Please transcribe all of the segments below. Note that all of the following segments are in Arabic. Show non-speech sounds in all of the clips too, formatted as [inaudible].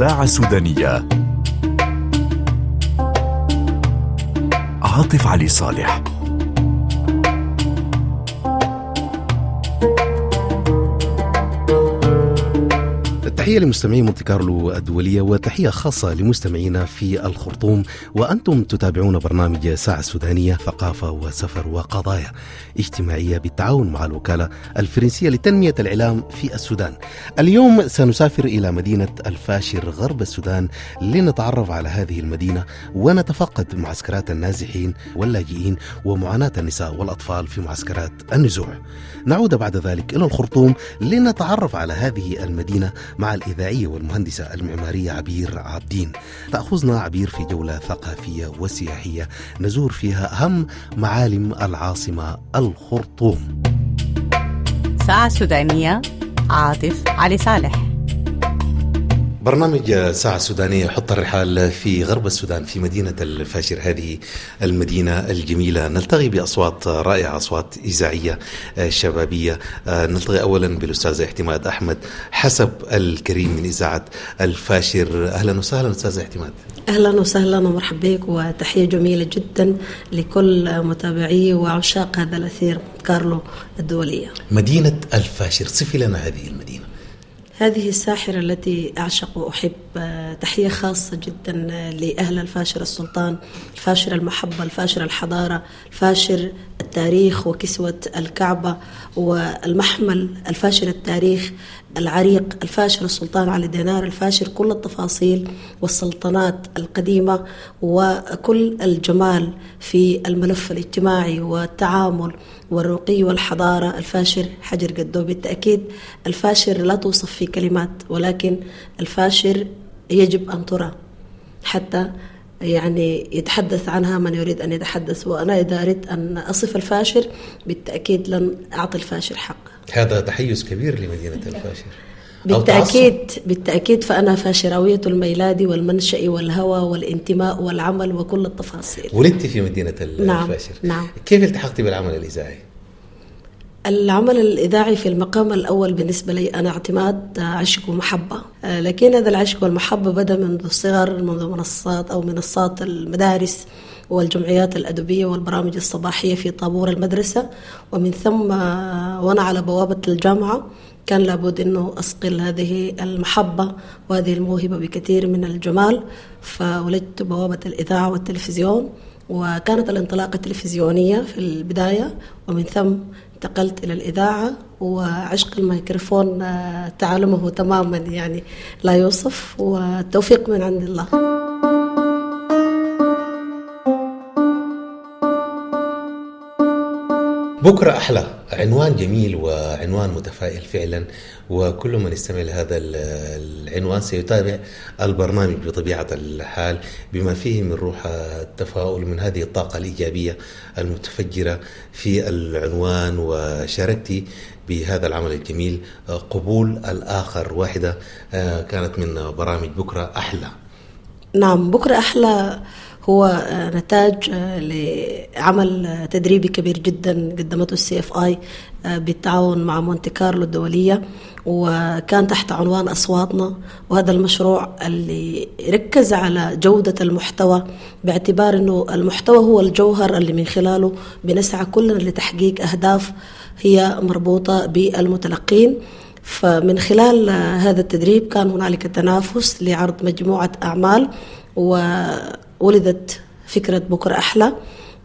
ساعة سودانية. عاطف علي صالح. تحية لمستمعي مونتي كارلو الدولية وتحية خاصة لمستمعينا في الخرطوم. وأنتم تتابعون برنامج ساعة سودانية ثقافة وسفر وقضايا اجتماعية بالتعاون مع الوكالة الفرنسية لتنمية الإعلام في السودان. اليوم سنسافر إلى مدينة الفاشر غرب السودان لنتعرف على هذه المدينة ونتفقد معسكرات النازحين واللاجئين ومعاناة النساء والأطفال في معسكرات النزوع نعود بعد ذلك إلى الخرطوم لنتعرف على هذه المدينة مع الإذاعية والمهندسة المعمارية عبير عابدين. تأخذنا عبير في جولة ثقافية وسياحية. نزور فيها أهم معالم العاصمة الخرطوم. ساعة سودانية عاطف علي صالح. برنامج ساعة سودانية يحط الرحال في غرب السودان في مدينة الفاشر هذه المدينة الجميلة. نلتقي بأصوات رائعة أصوات إذاعية شبابية. نلتقي أولا بالأستاذة احتماد أحمد حسب الكريم من إذاعة الفاشر. أهلا وسهلا أستاذة احتماد. أهلا وسهلا ومرحبا بك وتحية جميلة جدا لكل متابعي وعشاق هذا الأثير كارلو الدولية. مدينة الفاشر صفي لنا هذه المدينة. هذه الساحرة التي أعشق وأحب تحية خاصة جدا لأهل الفاشر السلطان الفاشر المحبة الفاشر الحضارة الفاشر التاريخ وكسوة الكعبة والمحمل الفاشر التاريخ العريق الفاشر السلطان علي دينار الفاشر كل التفاصيل والسلطنات القديمة وكل الجمال في الملف الاجتماعي والتعامل والرقي والحضارة الفاشر حجر قدو. بالتأكيد الفاشر لا توصف في كلمات ولكن الفاشر يجب أن ترى حتى يعني يتحدث عنها من يريد أن يتحدث وأنا إذا أردت أن أصف الفاشر بالتأكيد لن أعطي الفاشر حقه هذا تحيز كبير لمدينة الفاشر بالتأكيد بالتأكيد فأنا فاشراوية الميلاد والمنشأ والهوى والانتماء والعمل وكل التفاصيل. ولدت في مدينة نعم الفاشر نعم. كيف التحقتي بالعمل الإذاعي؟ العمل الإذاعي في المقام الأول بالنسبة لي أنا اعتماد عشق ومحبة. لكن هذا العشق والمحبة بدأ منذ الصغر منذ منصات أو منصات المدارس والجمعيات الأدبية والبرامج الصباحية في طابور المدرسة. ومن ثم وأنا على بوابة الجامعة. كان لابد أنه أصقل هذه المحبة وهذه الموهبة بكثير من الجمال. فولدت بوابة الإذاعة والتلفزيون. وكانت الانطلاقة التلفزيونية في البداية. ومن ثم انتقلت إلى الإذاعة وعشق الميكروفون تعلمه تماما يعني لا يوصف والتوفيق من عند الله. بكرة أحلى. عنوان جميل وعنوان متفائل فعلا وكل من يستمع لهذا العنوان سيتابع البرنامج بطبيعة الحال بما فيه من روح التفاؤل من هذه الطاقة الإيجابية المتفجرة في العنوان. وشاركتي بهذا العمل الجميل قبول الآخر واحدة كانت من برامج بكرة أحلى. نعم بكرة أحلى. هو نتاج لعمل تدريبي كبير جدا قدمته ال CFI بالتعاون مع مونتي كارلو الدولية وكان تحت عنوان أصواتنا. وهذا المشروع اللي ركز على جودة المحتوى باعتبار إنه المحتوى هو الجوهر اللي من خلاله بنسعى كلنا لتحقيق أهداف هي مربوطة بالمتلقين. فمن خلال هذا التدريب كان هنالك تنافس لعرض مجموعة أعمال و ولدت فكرة بكرة أحلى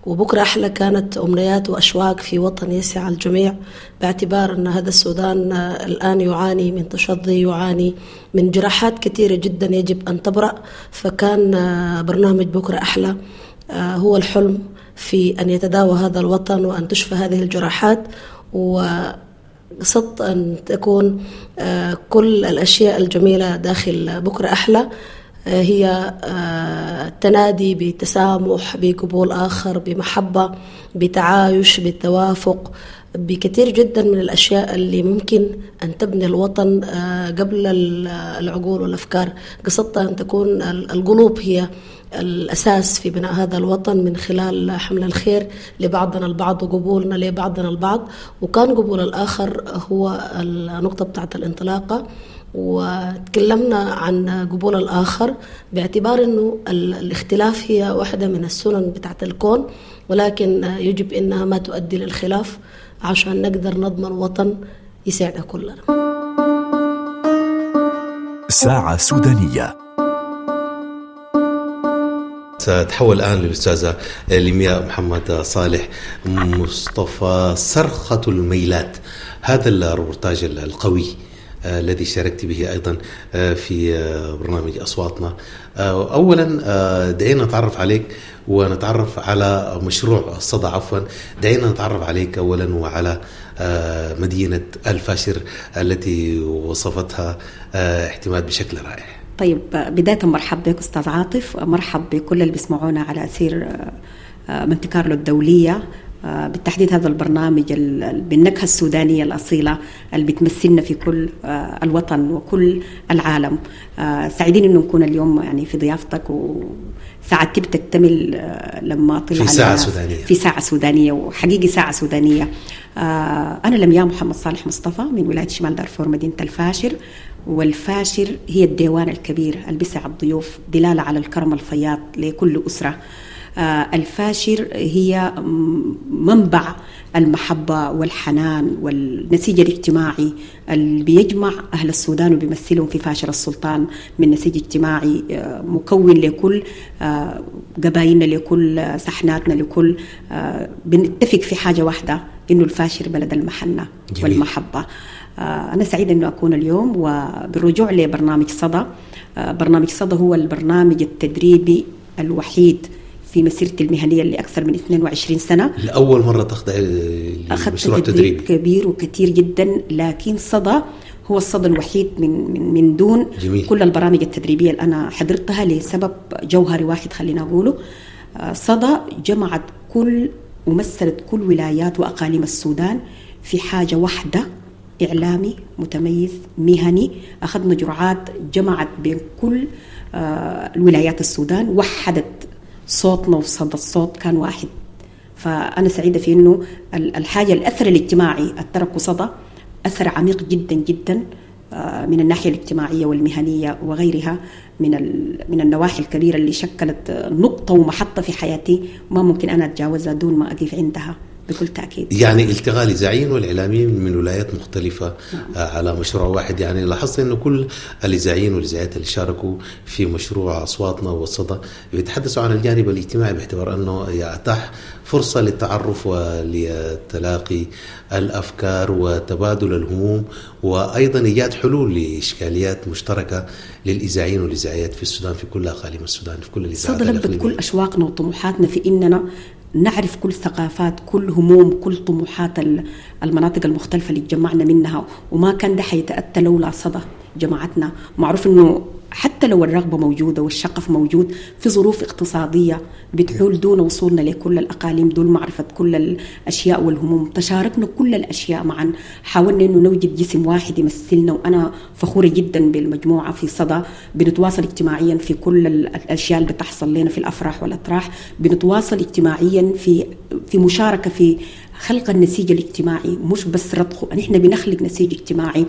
وبكرة أحلى كانت أمنيات وأشواق في وطن يسع الجميع باعتبار أن هذا السودان الآن يعاني من تشظي يعاني من جراحات كثيرة جدا يجب أن تبرأ. فكان برنامج بكرة أحلى هو الحلم في أن يتداوى هذا الوطن وأن تشفى هذه الجراحات. وقصدت أن تكون كل الأشياء الجميلة داخل بكرة أحلى. هي التنادي بتسامح بقبول آخر بمحبة بتعايش بالتوافق بكثير جدا من الأشياء اللي ممكن أن تبني الوطن قبل العقول والأفكار. قصدت أن تكون القلوب هي الأساس في بناء هذا الوطن من خلال حمل الخير لبعضنا البعض وقبولنا لبعضنا البعض. وكان قبول الآخر هو النقطة بتاعت الانطلاقة. وتكلمنا عن قبول الآخر باعتبار أنه الاختلاف هي واحدة من السنن بتاعت الكون ولكن يجب أنها ما تؤدي للخلاف عشان نقدر نضمن وطن يساعدنا كلنا. ساعة سودانية. سأتحول الآن للأستاذة لمياء محمد صالح مصطفى صرخة الميلات هذا الروبورتاج القوي. الذي شاركت به أيضا آه، في آه، برنامج أصواتنا. اولا دعينا نتعرف عليك ونتعرف على مشروع الصدى عفوا. دعينا نتعرف عليك اولا وعلى مدينة الفاشر التي وصفتها احتمال بشكل رائع. طيب بداية مرحب بك أستاذ عاطف. مرحب بكل اللي بيسمعونا على أسير مونتي كارلو الدولية. آه، بالتحديد هذا البرنامج بالنكهة السودانية الأصيلة اللي بتمثلنا في كل آه، الوطن وكل العالم. آه، سعيدين أنه نكون اليوم يعني في ضيافتك وسعادتي بتكتمل لما طلع في ساعة سودانية. في ساعة سودانية وحقيقي ساعة سودانية. أنا لمياء محمد صالح مصطفى من ولاية شمال دارفور مدينة الفاشر والفاشر هي الديوان الكبير اللي بيسع الضيوف دلالة على الكرم الفياض لكل أسرة. آه، الفاشر هي منبع المحبة والحنان والنسيج الاجتماعي اللي بيجمع أهل السودان وبيمثلهم في فاشر السلطان من نسيج اجتماعي آه، مكون لكل آه، قبائلنا لكل سحناتنا لكل بنتفق في حاجة واحدة إنه الفاشر بلد المحنة جميل. والمحبة أنا سعيدة أنه أكون اليوم وبالرجوع لبرنامج صدى برنامج صدى هو البرنامج التدريبي الوحيد في مسيرتي المهنية لأكثر من 22 سنة. لأول مرة تخضع مشروع تدريب كبير وكثير جدا لكن صدى هو الصدى الوحيد من من من دون جميل. كل البرامج التدريبية اللي أنا حضرتها لسبب جوهري واحد خلينا أقوله. آه، صدى جمعت كل ومثلت كل ولايات وأقاليم السودان في حاجة واحدة إعلامي متميز مهني. أخذنا جرعات جمعت بين كل آه، الولايات السودان وحدت صوتنا وصدى الصوت كان واحد. فأنا سعيدة في أنه الحاجة الأثر الاجتماعي الترك صدى أثر عميق جدا جدا آه، من الناحية الاجتماعية والمهنية وغيرها من من النواحي الكبيرة اللي شكلت نقطة ومحطة في حياتي ما ممكن أنا أتجاوزها دون ما أقف عندها. بكل تأكيد. يعني التقاء الإذاعيين والإعلاميين من ولايات مختلفة نعم. على مشروع واحد. يعني لاحظت أنه كل الإذاعيين والإذاعيات اللي شاركوا في مشروع أصواتنا والصدى بيتحدثوا عن الجانب الاجتماعي باعتبار أنه يتاح فرصة للتعرف ولتلاقي الأفكار وتبادل الهموم وأيضا إيجاد حلول لإشكاليات مشتركة للإذاعيين والإذاعيات في السودان في كل أقاليم السودان في كل الإذاعات صدى لبت كل أشواقنا وطموحاتنا في إننا نعرف كل ثقافات كل هموم كل طموحات المناطق المختلفة اللي تجمعنا منها وما كان ده حيتأتى لولا صدى جماعتنا. معروف إنه حتى لو الرغبة موجودة والشغف موجود في ظروف اقتصادية بتحول دون وصولنا لكل الأقاليم دون معرفة كل الأشياء والهموم تشاركنا كل الأشياء معا. حاولنا أنه نوجد جسم واحد يمثلنا وأنا فخورة جدا بالمجموعة في صدى. بنتواصل اجتماعيا في كل الأشياء اللي بتحصل لنا في الأفراح والأطراح. بنتواصل اجتماعيا في في مشاركة في خلق النسيج الاجتماعي مش بس رضخه نحن بنخلق نسيج اجتماعي.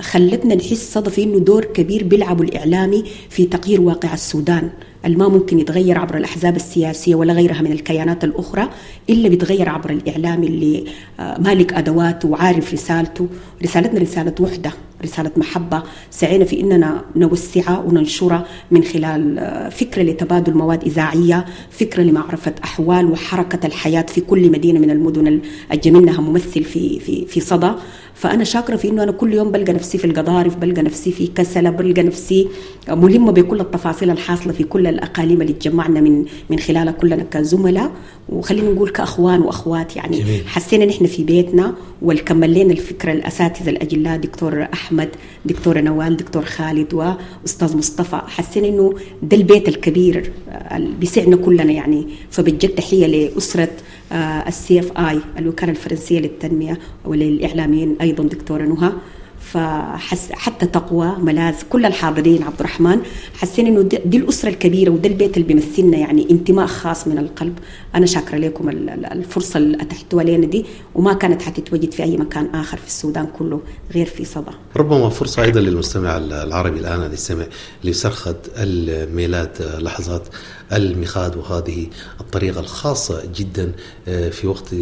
خلتنا نحس صدى في إنه دور كبير بيلعبه الإعلامي في تغيير واقع السودان. الما ممكن يتغير عبر الأحزاب السياسية ولا غيرها من الكيانات الأخرى إلا بيتغير عبر الإعلام اللي آه، مالك أدواته وعارف رسالته. رسالتنا رسالة وحدة رسالة محبة. سعينا في أننا نوسعها وننشرها من خلال آه، فكرة لتبادل مواد إذاعية فكرة لمعرفة أحوال وحركة الحياة في كل مدينة من المدن الجميلة. ممثل في, في, في صدى. فأنا شاكرة في إنه أنا كل يوم بلقى نفسي في القضارف بلقى نفسي في كسلة بلقى نفسي ملمة بكل التفاصيل الحاصلة في كل الأقاليم اللي تجمعنا من من خلالها كلنا كزملاء. وخلينا نقول كأخوان وأخوات يعني جميل. حسينا نحن في بيتنا والكمل لنا الفكرة الأساتذة الأجلاء دكتور أحمد دكتور نوال دكتور خالد وأستاذ مصطفى. حسينا إنه ده البيت الكبير اللي بيسعنا كلنا يعني. فبجد تحية لأسرة السي إف آي الوكالة الفرنسية للتنمية وللإعلاميين أيضا دكتورة نهى. فحس حتى تقوى ملاذ كل الحاضرين عبد الرحمن. حاسين إنه دي, الأسرة الكبيرة وده البيت اللي بيمثلنا يعني انتماء خاص من القلب. أنا شاكرة لكم الفرصة اللي اتحتوها لنا دي وما كانت حتتوجد في أي مكان آخر في السودان كله غير في صدى. ربما فرصة أيضا للمستمع العربي الآن الذي يستمع لصرخة الميلاد لحظات. الميخاد وهذه الطريقة الخاصة جدا آه، في وقت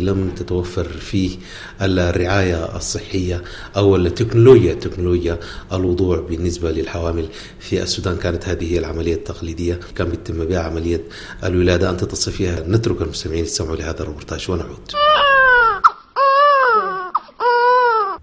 لم تتوفر فيه الرعاية الصحية أو التكنولوجيا تكنولوجيا الوضوع بالنسبة للحوامل في السودان. كانت هذه هي العملية التقليدية. كان بيتم بها عملية الولادة. أنت تصفيها نترك المستمعين يستمعوا لهذا الروبورتاج ونعود.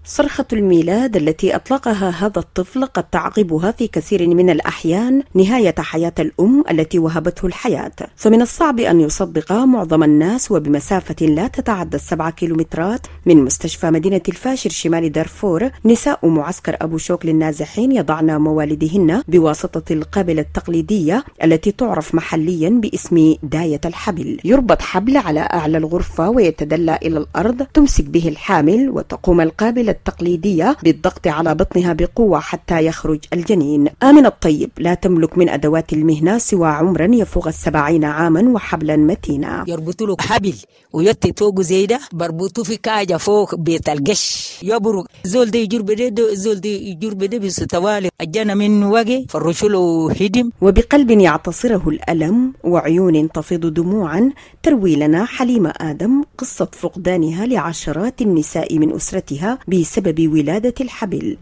صرخة الميلاد التي أطلقها هذا الطفل قد تعقبها في كثير من الأحيان نهاية حياة الأم التي وهبته الحياة. فمن الصعب أن يصدق معظم الناس وبمسافة لا تتعدى السبعة كيلومترات من مستشفى مدينة الفاشر شمال دارفور نساء معسكر أبو شوك للنازحين يضعن موالدهن بواسطة القابلة التقليدية التي تعرف محليا باسم داية الحبل. يربط حبل على أعلى الغرفة ويتدلى إلى الأرض تمسك به الحامل وتقوم القابلة التقليدية بالضغط على بطنها بقوة حتى يخرج الجنين. آمن الطيب لا تملك من أدوات المهنة سوى عمرا يفوق السبعين عاما وحبلا متينا. يربطوا له حبل ويتي توقو زيدا بربطوا في كاجة فوق بيت القش. يبرق. زول دي يجور بدي زول دي يجور بدي بستوالي أجانا من وجه فرشوا له هدم. وبقلب يعتصره الألم وعيون تفيض دموعا تروي لنا حليمة آدم قصة فقدانها لعشرات النساء من أسرتها بسبب ولادة الحبل.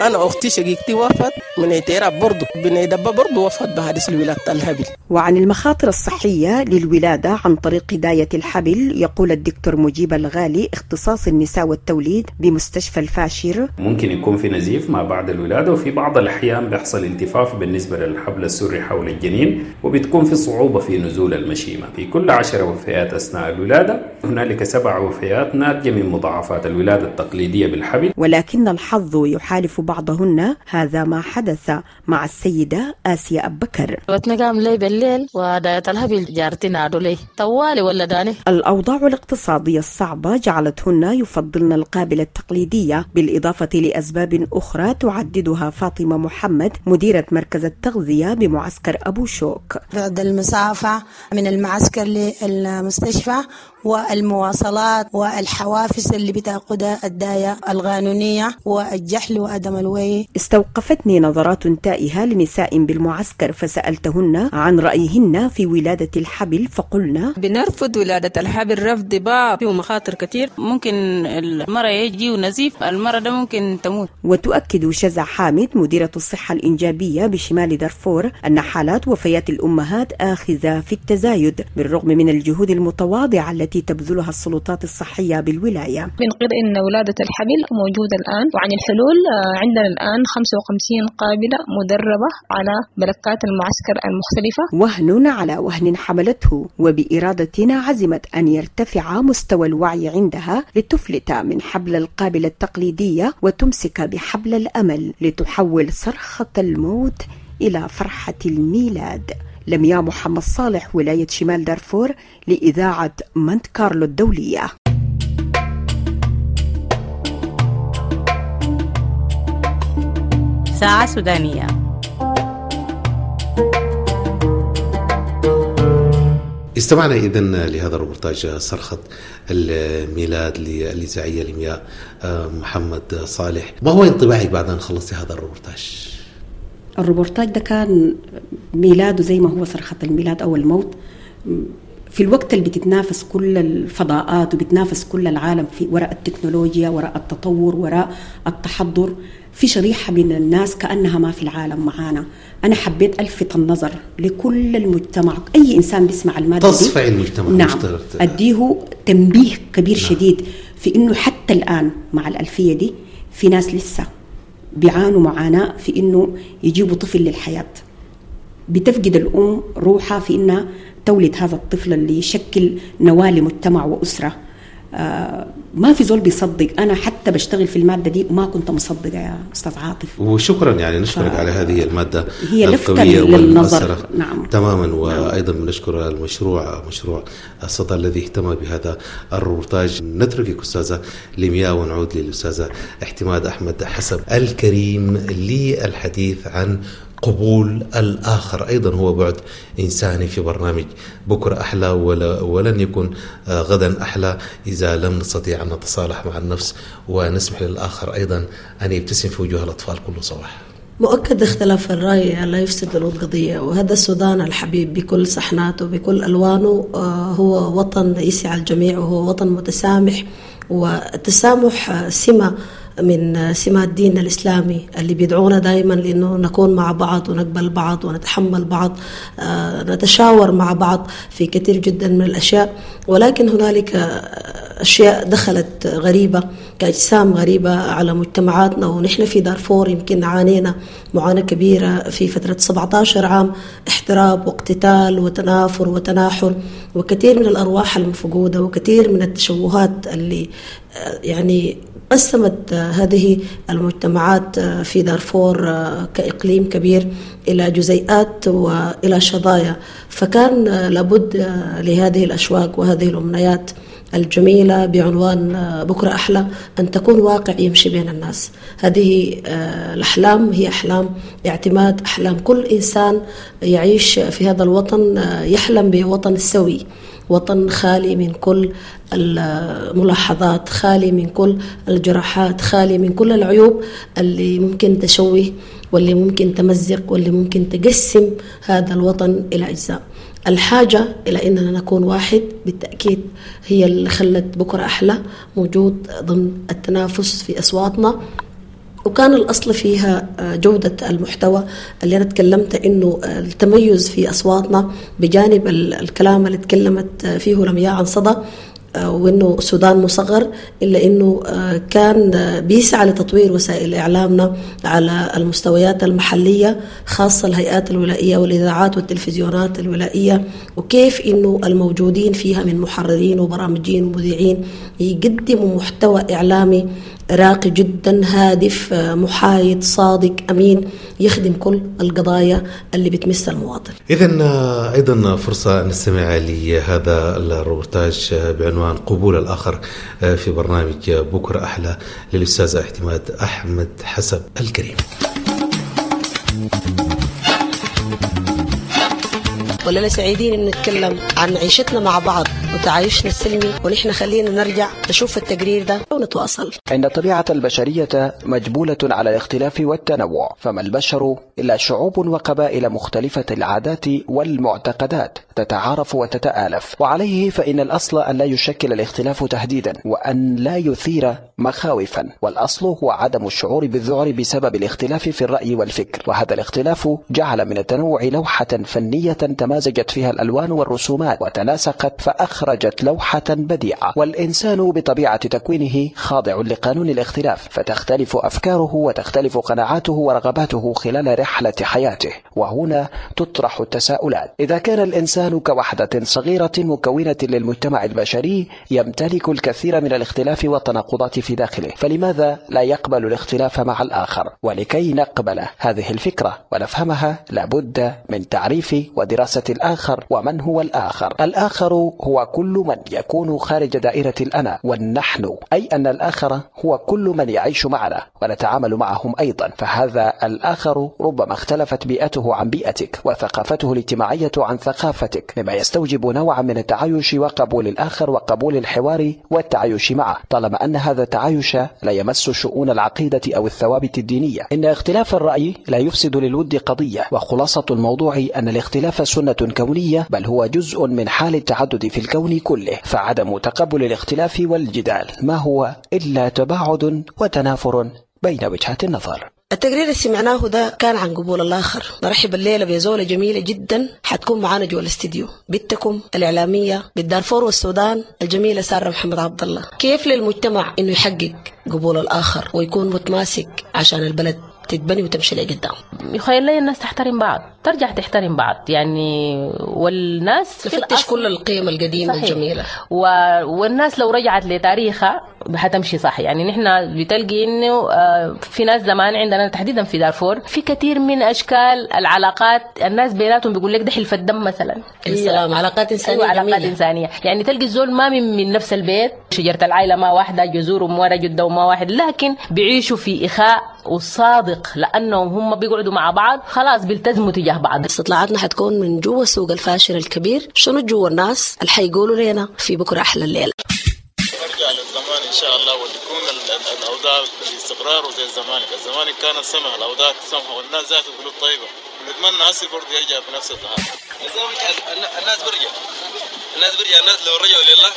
أنا أختي شقيقتي وفت من ايتيرا برضو بن دبا برضو وفت بحادث الولادة الهبل. وعن المخاطر الصحية للولادة عن طريق دايه الحبل يقول الدكتور مجيب الغالي اختصاص النساء والتوليد بمستشفى الفاشر. ممكن يكون في نزيف ما بعد الولادة وفي بعض الأحيان بيحصل التفاف بالنسبة للحبل السري حول الجنين وبتكون في صعوبة في نزول المشيمة. في كل عشر وفيات أثناء الولادة هنالك سبع وفيات ناتجة من مضاعفات الولادة التقليدية بالحبل. ولكن الحظ يحالف بعضهن هذا ما حدث مع السيدة آسيا أبكر وتنقام لي بالليل وداية الهبل جارتي نادو لي. طوالي ولا داني؟ الأوضاع الاقتصادية الصعبة جعلتهن يفضلن القابلة التقليدية بالإضافة لأسباب أخرى تعددها فاطمة محمد مديرة مركز التغذية بمعسكر أبو شوك. بعد المسافة من المعسكر للمستشفى والمواصلات والحوافز اللي بتاخدها الداية القانونية والجحل وعدم الوعي استوقفتني نظرات تائهة لنساء بالمعسكر فسألتهن عن رأيهن في ولادة الحبل فقلنا بنرفض ولادة الحبل رفض باب فيه مخاطر كثير ممكن المرأة يجي ونزيف المرأة ده ممكن تموت. وتؤكد شزع حامد مديرة الصحة الإنجابية بشمال دارفور أن حالات وفيات الأمهات آخذة في التزايد بالرغم من الجهود المتواضعة التي تبذلها السلطات الصحية بالولاية. بنقر أن ولادة الحبل موجودة الآن وعن الحلول عندنا الآن 55 قابلة مدربة على بلكات المعسكر المختلفة. وهن على وهن حملته وبإرادتنا عزمت أن يرتفع مستوى الوعي عندها لتفلت من حبل القابلة التقليدية وتمسك بحبل الأمل لتحول صرخة الموت إلى فرحة الميلاد. لمياء محمد صالح ولاية شمال دارفور لإذاعة مونت كارلو الدولية. ساعة سودانية. استمعنا اذا لهذا الروبورتاج صرخة الميلاد للإذاعية لمياء محمد صالح. ما هو انطباعك بعد أن خلصتي هذا الروبورتاج؟ الروبورتاج ده كان ميلاده زي ما هو صرخة الميلاد أو الموت. في الوقت اللي بتتنافس كل الفضاءات وبتنافس كل العالم في وراء التكنولوجيا وراء التطور وراء التحضر في شريحة من الناس كأنها ما في العالم معانا. أنا حبيت ألفت النظر لكل المجتمع. أي إنسان بيسمع المادة تصفع المجتمع نعم أديه تنبيه كبير نعم. شديد في أنه حتى الآن مع الألفية دي في ناس لسه بيعانوا معاناة في إنه يجيبوا طفل للحياة. بتفقد الأم روحها في إنها تولد هذا الطفل اللي يشكل نواة لمجتمع وأسرة. آه ما في زول بيصدق. أنا حتى بشتغل في المادة دي ما كنت مصدقة يا أستاذ عاطف. وشكرا يعني نشكرك على هذه المادة هي القوية للنظر. نعم. تماما وأيضا بنشكر المشروع مشروع الصدى الذي اهتم بهذا الروبورتاج نتركك أستاذة لمياء ونعود للأستاذة احتماد أحمد حسب الكريم للحديث عن قبول الآخر. أيضا هو بعد إنساني في برنامج بكرة أحلى ولا ولن يكون آه، غدا أحلى إذا لم نستطيع أن نتصالح مع النفس ونسمح للآخر. أيضا أن يبتسم في وجوه الأطفال كل صباح. مؤكد اختلاف الرأي لا يفسد الود قضية وهذا السودان الحبيب بكل صحناته بكل ألوانه آه، هو وطن يسعى الجميع وهو وطن متسامح والتسامح آه، سمة من سمات ديننا الإسلامي اللي بيدعونا دائما لأنه نكون مع بعض ونقبل بعض ونتحمل بعض آه، نتشاور مع بعض في كثير جدا من الأشياء. ولكن هنالك أشياء دخلت غريبة كأجسام غريبة على مجتمعاتنا ونحن في دارفور يمكن عانينا معاناة كبيرة في فترة 17 عام احتراب واقتتال وتنافر وتناحر وكثير من الأرواح المفقودة وكثير من التشوهات اللي آه، يعني قسمت آه، هذه المجتمعات آه، في دارفور آه، كإقليم كبير إلى جزيئات وإلى شظايا. فكان لابد لهذه الأشواق وهذه الأمنيات الجميلة بعنوان بكرة أحلى أن تكون واقع يمشي بين الناس. هذه الأحلام هي أحلام اعتماد أحلام كل إنسان يعيش في هذا الوطن يحلم بوطن سوي وطن خالي من كل الملاحظات خالي من كل الجراحات خالي من كل العيوب اللي ممكن تشوه واللي ممكن تمزق واللي ممكن تقسم هذا الوطن إلى أجزاء. الحاجة إلى أننا نكون واحد بالتأكيد هي اللي خلت بكرة أحلى موجود ضمن التنافس في أصواتنا. وكان الأصل فيها آه، جودة المحتوى. اللي أنا تكلمت إنه آه، التميز في أصواتنا بجانب ال- الكلام اللي تكلمت آه، فيه لمياء عن صدى وإنه السودان مصغر إلا إنه كان بيسعى لتطوير وسائل إعلامنا على المستويات المحلية خاصة الهيئات الولائية والإذاعات والتلفزيونات الولائية وكيف إنه الموجودين فيها من محررين وبرامجيين ومذيعين يقدموا محتوى إعلامي راقي جدا هادف آه، محايد صادق أمين يخدم كل القضايا اللي بتمس المواطن. إذا أيضا فرصة نستمع لهذا الروبورتاج آه، بعنوان قبول الآخر آه، في برنامج بكرة أحلى للأستاذة اعتماد أحمد حسب الكريم. ولنا سعيدين إن نتكلم عن عيشتنا مع بعض وتعايشنا السلمي ونحن خلينا نرجع نشوف التقرير ده ونتواصل. إن الطبيعة البشرية مجبولة على الاختلاف والتنوع فما البشر إلا شعوب وقبائل مختلفة العادات والمعتقدات تتعارف وتتآلف. وعليه فإن الأصل أن لا يشكل الاختلاف تهديدا وأن لا يثير مخاوفا. والأصل هو عدم الشعور بالذعر بسبب الاختلاف في الرأي والفكر. وهذا الاختلاف جعل من التنوع لوحة فنية تمازجت فيها الألوان والرسومات وتناسقت فأخرجت لوحة بديعة. والإنسان بطبيعة تكوينه خاضع لقانون الاختلاف فتختلف أفكاره وتختلف قناعاته ورغباته خلال رحلة حياته. وهنا تطرح التساؤلات. إذا كان الإنسان كوحدة صغيرة مكونة للمجتمع البشري يمتلك الكثير من الاختلاف والتناقضات في داخله فلماذا لا يقبل الاختلاف مع الآخر؟ ولكي نقبل هذه الفكرة ونفهمها لابد من تعريف ودراسة الآخر ومن هو الآخر؟ الآخر هو كل من يكون خارج دائرة الأنا والنحن أي أن الآخر هو كل من يعيش معنا ونتعامل معهم أيضا. فهذا الآخر ربما اختلفت بيئته عن بيئتك وثقافته الاجتماعية عن ثقافتك مما يستوجب نوعا من التعايش وقبول الآخر وقبول الحوار والتعايش معه. طالما أن هذا التعايش لا يمس شؤون العقيدة أو الثوابت الدينية إن اختلاف الرأي لا يفسد للود قضية. وخلاصة الموضوع أن الاختلاف سنة كونية بل هو جزء من حال التعدد في الكون كله فعدم تقبل الاختلاف والجدال. ما هو إلا تباعد وتنافر بين وجهات النظر. التقرير اللي سمعناه ده كان عن قبول الآخر. نرحب الليلة بزولة جميلة جدا حتكون معانا جوا الاستديو. بنتكم الإعلامية بالدارفور والسودان الجميلة سارة محمد عبد الله. كيف للمجتمع إنه يحقق قبول الآخر ويكون متماسك عشان البلد تتبني وتمشي لقدام؟ يخيل لي الناس تحترم بعض. ترجع تحترم بعض يعني والناس الأصل- كل القيم القديمة صحيح. الجميلة. و... والناس لو رجعت لتاريخها حتمشي صح. يعني نحن بتلقي إنه آه، في ناس زمان عندنا تحديدا في دارفور في كثير من أشكال العلاقات الناس بيناتهم بيقول لك ده حلف الدم مثلا. السلام علاقات إنسانية أيوة علاقات جميلة. إنسانية. يعني تلقي الزول ما من, من نفس البيت شجرة العائله ما واحدة جذورهم ورا جدة ما واحد لكن بيعيشوا في إخاء وصادق لأنهم هم بيقعدوا مع بعض خلاص بيلتزموا تجاه بعض استطلاعاتنا حتكون من جوا السوق الفاشل الكبير. شنو جوا الناس اللي حيقولوا لنا في بكرة أحلى الليلة؟ نرجع للزمان إن شاء الله وتكون ال- ال- الأوضاع باستقرار وزي الزمانك، الزمانك كانت سمح الأوضاع سمحه والناس ذات قلوب طيبة، نتمنى هسه برضه يرجع بنفس الظهر. الناس برجع. الناس برجع الناس لو رجعوا لله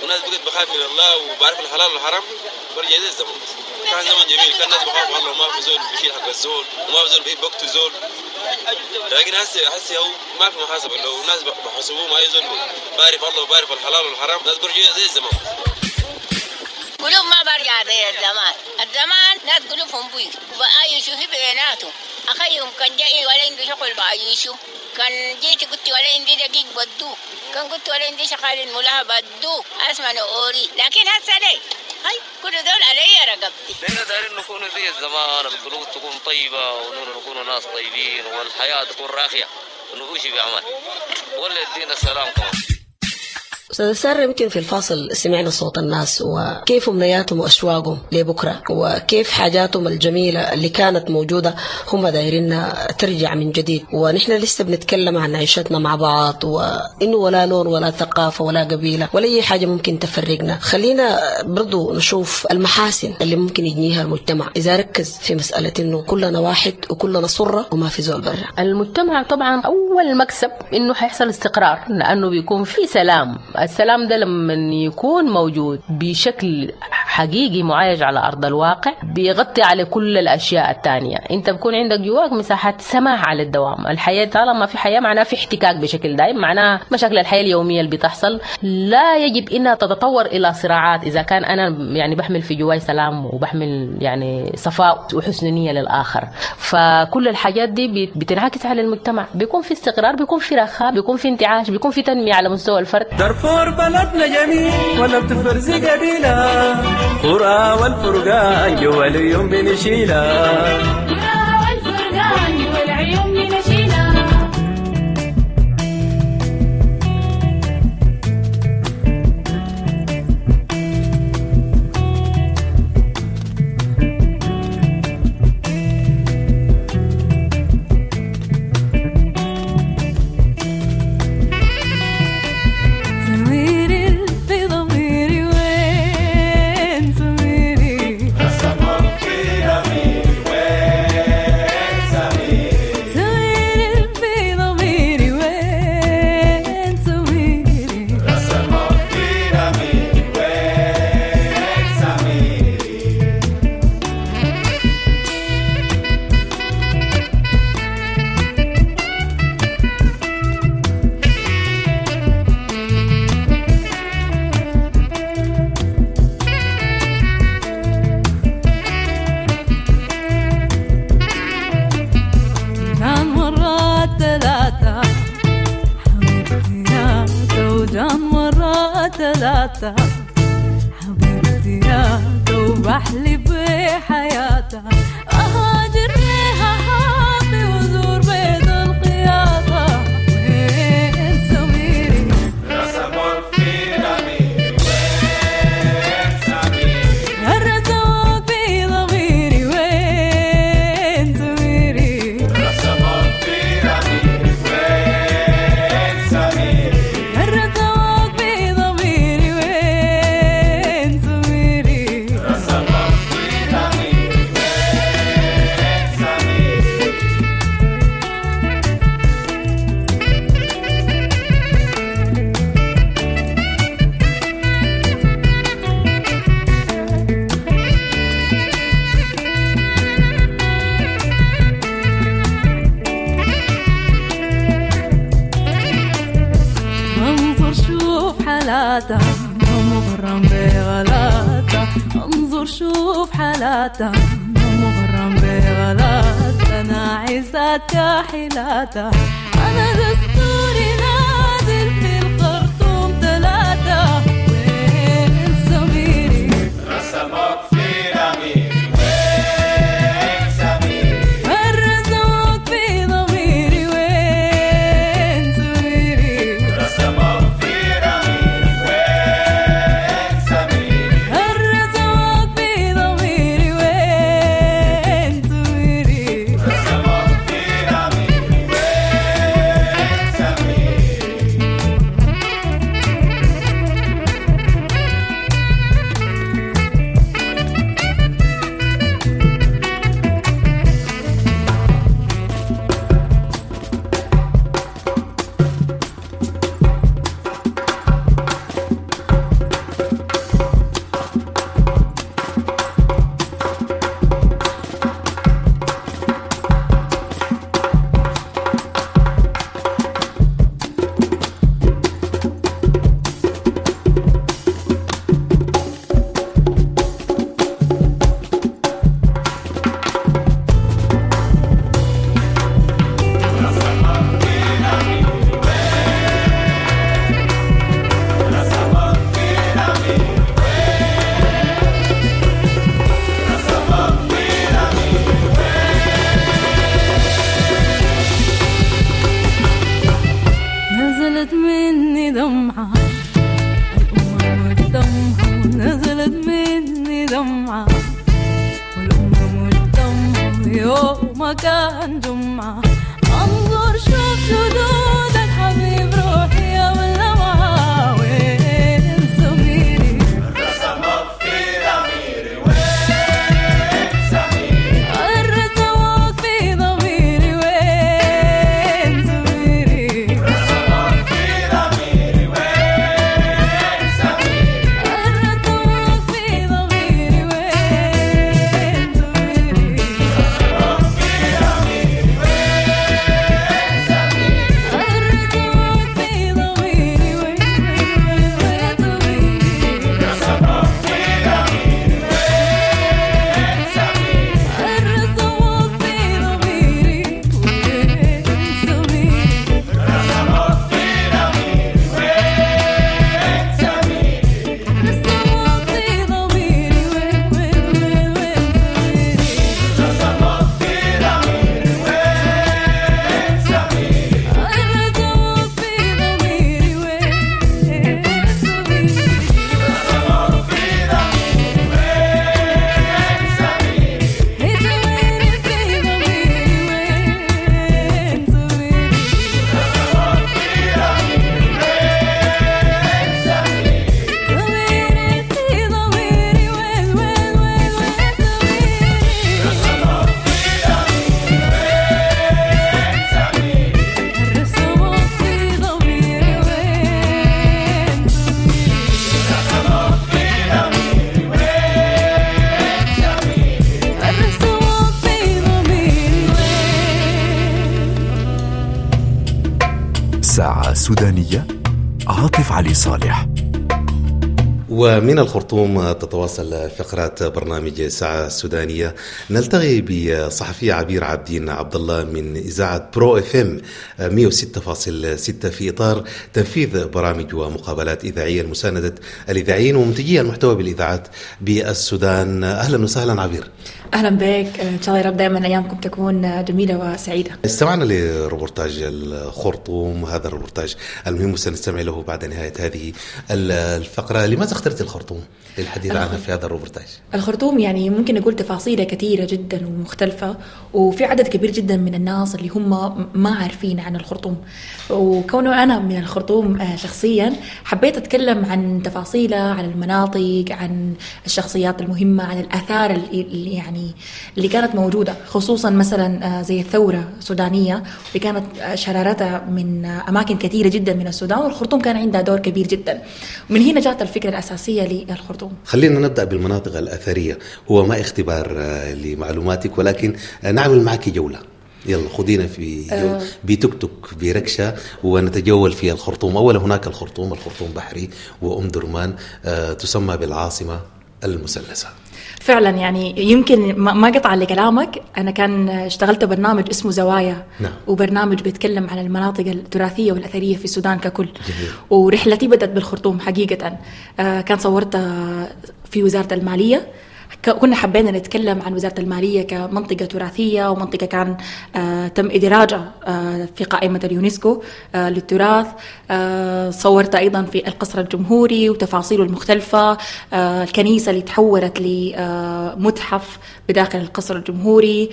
والناس بقت بخاف من الله وبعرف الحلال والحرام برجع زي الزمن. بس كان زمن جميل كان الناس بخاف الله وما في زول بيشيل حق الزول وما في زول وقت زول. لكن هسه هسه هو ما في محاسبة. لو الناس بحسبوه ما زول بعرف الله وبعرف الحلال والحرام. الناس برجع زي الزمن قلوب ما برجع زي الزمان. الزمان ناس قلوبهم بوي. وعايشوا في بيناتهم. أخيهم كان جاي ولا عنده شغل بعيشوا كان جيت قلت ولا عندي دقيق بدو كان قلت ولا عندي شغال الملاها بدو أسمع أوري لكن هسه ليه؟ هاي كل دول علي رقبتي. نحن دايرين نكون زي الزمان القلوب تكون طيبة ونحن نكون ناس طيبين والحياة تكون راخية ونعيش بعمل. ولا يدينا السلام كمان. أستاذ سارة يمكن في الفاصل سمعنا صوت الناس وكيف أمنياتهم وأشواقهم لبكرة وكيف حاجاتهم الجميلة اللي كانت موجودة هم دايرين ترجع من جديد. ونحن لسه بنتكلم عن عيشتنا مع بعض وإنه ولا لون ولا ثقافة ولا قبيلة ولا أي حاجة ممكن تفرقنا. خلينا برضو نشوف المحاسن اللي ممكن يجنيها المجتمع. إذا ركز في مسألة إنه كلنا واحد وكلنا صرة وما في زول برا. المجتمع طبعا أول مكسب إنه حيحصل استقرار لأنه بيكون في سلام. السلام ده لما يكون موجود بشكل حقيقي معايش على أرض الواقع بيغطي على كل الأشياء الثانية. أنت بكون عندك جواك مساحات سماح على الدوام. الحياة طالما في حياة معناها في احتكاك بشكل دائم معناها مشاكل الحياة اليومية اللي بتحصل. لا يجب إنها تتطور إلى صراعات. إذا كان أنا يعني بحمل في جواي سلام وبحمل يعني صفاء وحسن نية للآخر. فكل الحاجات دي بت- بتنعكس على المجتمع. بيكون في استقرار بيكون في رخاء بيكون في انتعاش بيكون في تنمية على مستوى الفرد. دارفور بلدنا جميل ولا بتفرز قبيلة. قرى والفرقان جوا اليوم بنشيلها والفرقان حالاتها مغرم وغلط أنا عزت كاحلاتها أنا دستوري ومن الخرطوم تتواصل فقرات برنامج ساعة السودانية نلتقي بصحفية عبير عابدين عبد الله من إذاعة Pro FM 106.6 في إطار تنفيذ برامج ومقابلات إذاعية لمساندة الإذاعيين ومنتجي المحتوى بالإذاعات بالسودان. أهلا وسهلا عبير. أهلا بك. إن شاء الله يا رب دائما أيامكم تكون جميلة وسعيدة. استمعنا لروبورتاج الخرطوم. هذا الروبورتاج المهم سنستمع له بعد نهاية هذه الفقرة. لماذا اخترت الخرطوم؟ للحديث عنها في هذا الروبورتاج الخرطوم يعني ممكن نقول تفاصيلها كثيرة جدا ومختلفة وفي عدد كبير جدا من الناس اللي هم ما عارفين عن الخرطوم. وكونه أنا من الخرطوم آه، شخصيا حبيت أتكلم عن تفاصيلها عن المناطق عن الشخصيات المهمة عن الآثار اللي يعني اللي كانت موجودة خصوصا مثلا آه، زي الثورة السودانية اللي كانت شرارتها من أماكن كثيرة جدا من السودان والخرطوم كان عندها دور كبير جدا. ومن هنا جاءت الفكرة الأساسية للخرطوم. خلينا نبدأ بالمناطق الأثرية. هو ما اختبار آه، لمعلوماتك ولكن آه، نعمل معك جولة. يلا خذينا في. آه. بتوك توك بركشة ونتجول في الخرطوم. أولا هناك الخرطوم الخرطوم بحري وأم درمان تسمى بالعاصمة المثلثة. فعلا يعني يمكن ما قطع لكلامك أنا كان اشتغلت برنامج اسمه زوايا نعم. وبرنامج بيتكلم عن المناطق التراثية والأثرية في السودان ككل. جميل. ورحلتي بدأت بالخرطوم حقيقة. آه، كان صورت في وزارة المالية. ك- كنا حبينا نتكلم عن وزارة المالية كمنطقة تراثية ومنطقة كان آه تم إدراجها آه في قائمة اليونسكو آه للتراث. صورت أيضا في القصر الجمهوري وتفاصيله المختلفة. الكنيسة اللي تحولت لمتحف بداخل القصر الجمهوري.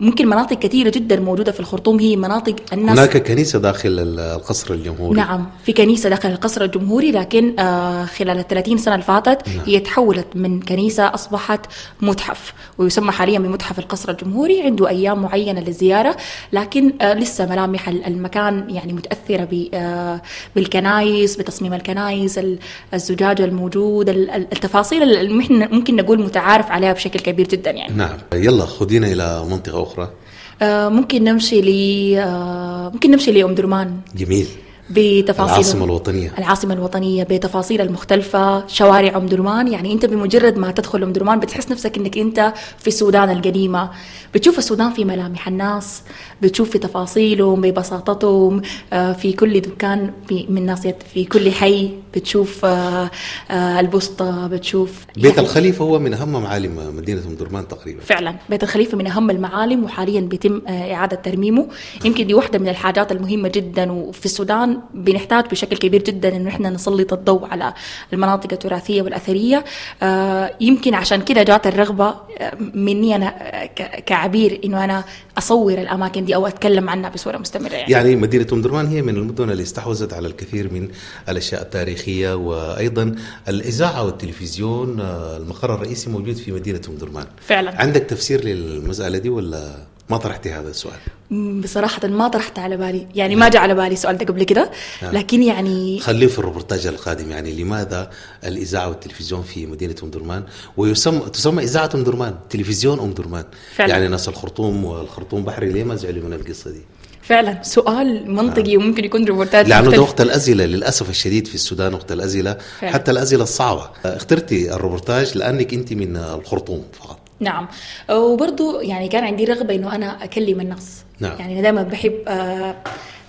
ممكن مناطق كثيرة جدا موجودة في الخرطوم. هي مناطق الناس هناك كنيسة داخل ال- القصر الجمهوري. نعم في كنيسة داخل القصر الجمهوري لكن خلال ال 30 سنة اللي فاتت نعم. هي تحولت من كنيسة أصبحت متحف ويسمى حاليا بمتحف القصر الجمهوري عنده أيام معينة للزيارة لكن آه لسه ملامح ال- المكان يعني متأثرة آه بالكنايس بتصميم الكنايس ال- الزجاج الموجود ال- ال- التفاصيل اللي ممكن نقول متعارف عليها بشكل كبير جدا يعني. نعم. يلا خذينا إلى منطقة أخرى. آه ممكن نمشي ل ممكن نمشي لأم درمان. جميل. بتفاصيل العاصمة الوطنية. العاصمة الوطنية بتفاصيل المختلفة. شوارع أم درمان يعني أنت بمجرد ما تدخل أم درمان بتحس نفسك أنك أنت في السودان القديمة. بتشوف السودان في ملامح الناس بتشوف في تفاصيلهم ببساطتهم آه، في كل دكان في من ناصية في كل حي. بتشوف آه، آه، البسطة بتشوف بيت الخليفة هو من أهم معالم مدينة أم درمان تقريبا. فعلا بيت الخليفة من أهم المعالم وحاليا بيتم آه، إعادة ترميمه. يمكن دي واحدة من الحاجات المهمة جدا وفي السودان بنحتاج بشكل كبير جدا إنه إحنا نسلط الضوء على المناطق التراثية والأثرية. يمكن عشان كده جات الرغبة مني أنا كعبير إنه أنا أصور الأماكن دي أو أتكلم عنها بصورة مستمرة يعني, يعني مدينة أم درمان هي من المدن اللي استحوذت على الكثير من الأشياء التاريخية. وأيضا الإذاعة والتلفزيون آه، المقر الرئيسي موجود في مدينة أم درمان. فعلا. عندك تفسير للمسألة دي ولا ما طرحتي هذا السؤال؟ بصراحة ما طرحت على بالي. يعني ما جاء على بالي السؤال ده قبل كده نعم. لكن يعني خليه في الروبورتاج القادم. يعني لماذا الإذاعة والتلفزيون في مدينة أم درمان؟ ويسمى تسمى إذاعة أم درمان تلفزيون أم درمان. فعلا. يعني ناس الخرطوم والخرطوم بحري ليه ما زعلوا من القصة دي؟ فعلا سؤال منطقي وممكن يكون روبورتاج لأنه ده. وقت الأسئلة للأسف الشديد في السودان وقت الأسئلة فعلا. حتى الأسئلة الصعبة اخترتي الروبورتاج لأنك أنت من الخرطوم فقط نعم وبرضو يعني كان عندي رغبة إنه أنا أكلم الناس نعم. يعني دائما بحب آه،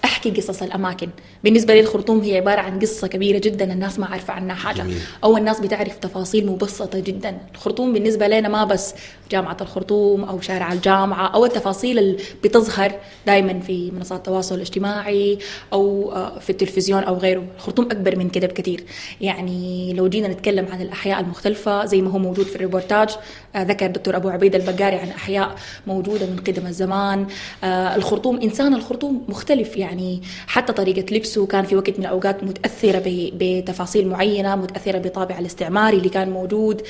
أحكي قصص الأماكن بالنسبة لي الخرطوم هي عبارة عن قصة كبيرة جدا الناس ما عارفة عنها حاجة جميل. أو الناس بتعرف تفاصيل مبسطة جدا الخرطوم بالنسبة لنا ما بس جامعة الخرطوم أو شارع الجامعة أو التفاصيل اللي بتظهر دائما في منصات التواصل الاجتماعي أو آه، في التلفزيون أو غيره. الخرطوم أكبر من كده بكثير يعني لو جينا نتكلم عن الأحياء المختلفة زي ما هو موجود في الريبورتاج آه، ذكر دكتور أبو عبيد البقاري عن أحياء موجودة من قدم الزمان. آه، الخرطوم إنسان الخرطوم مختلف. يعني حتى طريقة لبسه كان في وقت من الأوقات متأثرة ب- بتفاصيل معينة متأثرة بطابع الاستعماري اللي كان موجود.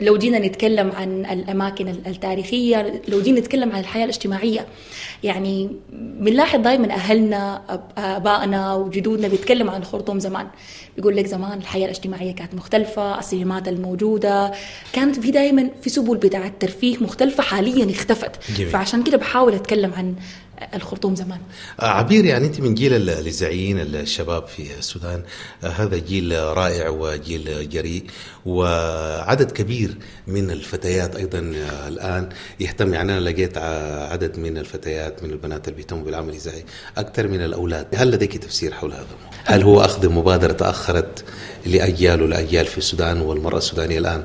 لو جينا نتكلم عن الأماكن التاريخية. لو جينا نتكلم عن الحياة الاجتماعية يعني بنلاحظ دائما أهلنا أب- آبائنا وجدودنا بيتكلموا عن الخرطوم زمان. بيقول لك زمان الحياة الاجتماعية كانت مختلفة السينمات الموجودة كانت في دائما في سبل بتاعة ترفيه مختلفة حاليا اختفت. جميل. فعشان كده بحاول أتكلم عن الخرطوم زمان آه، عبير يعني أنت من جيل ال- الإذاعيين الشباب في السودان آه، هذا جيل رائع وجيل جريء وعدد كبير من الفتيات أيضا آه، الآن يهتم يعني أنا لقيت عدد من الفتيات من البنات اللي بيهتموا بالعمل الاذاعي أكثر من الأولاد هل لديك تفسير حول هذا؟ هل هو أخذ مبادرة تأخرت لأجيال ولأجيال في السودان والمرأة السودانية الآن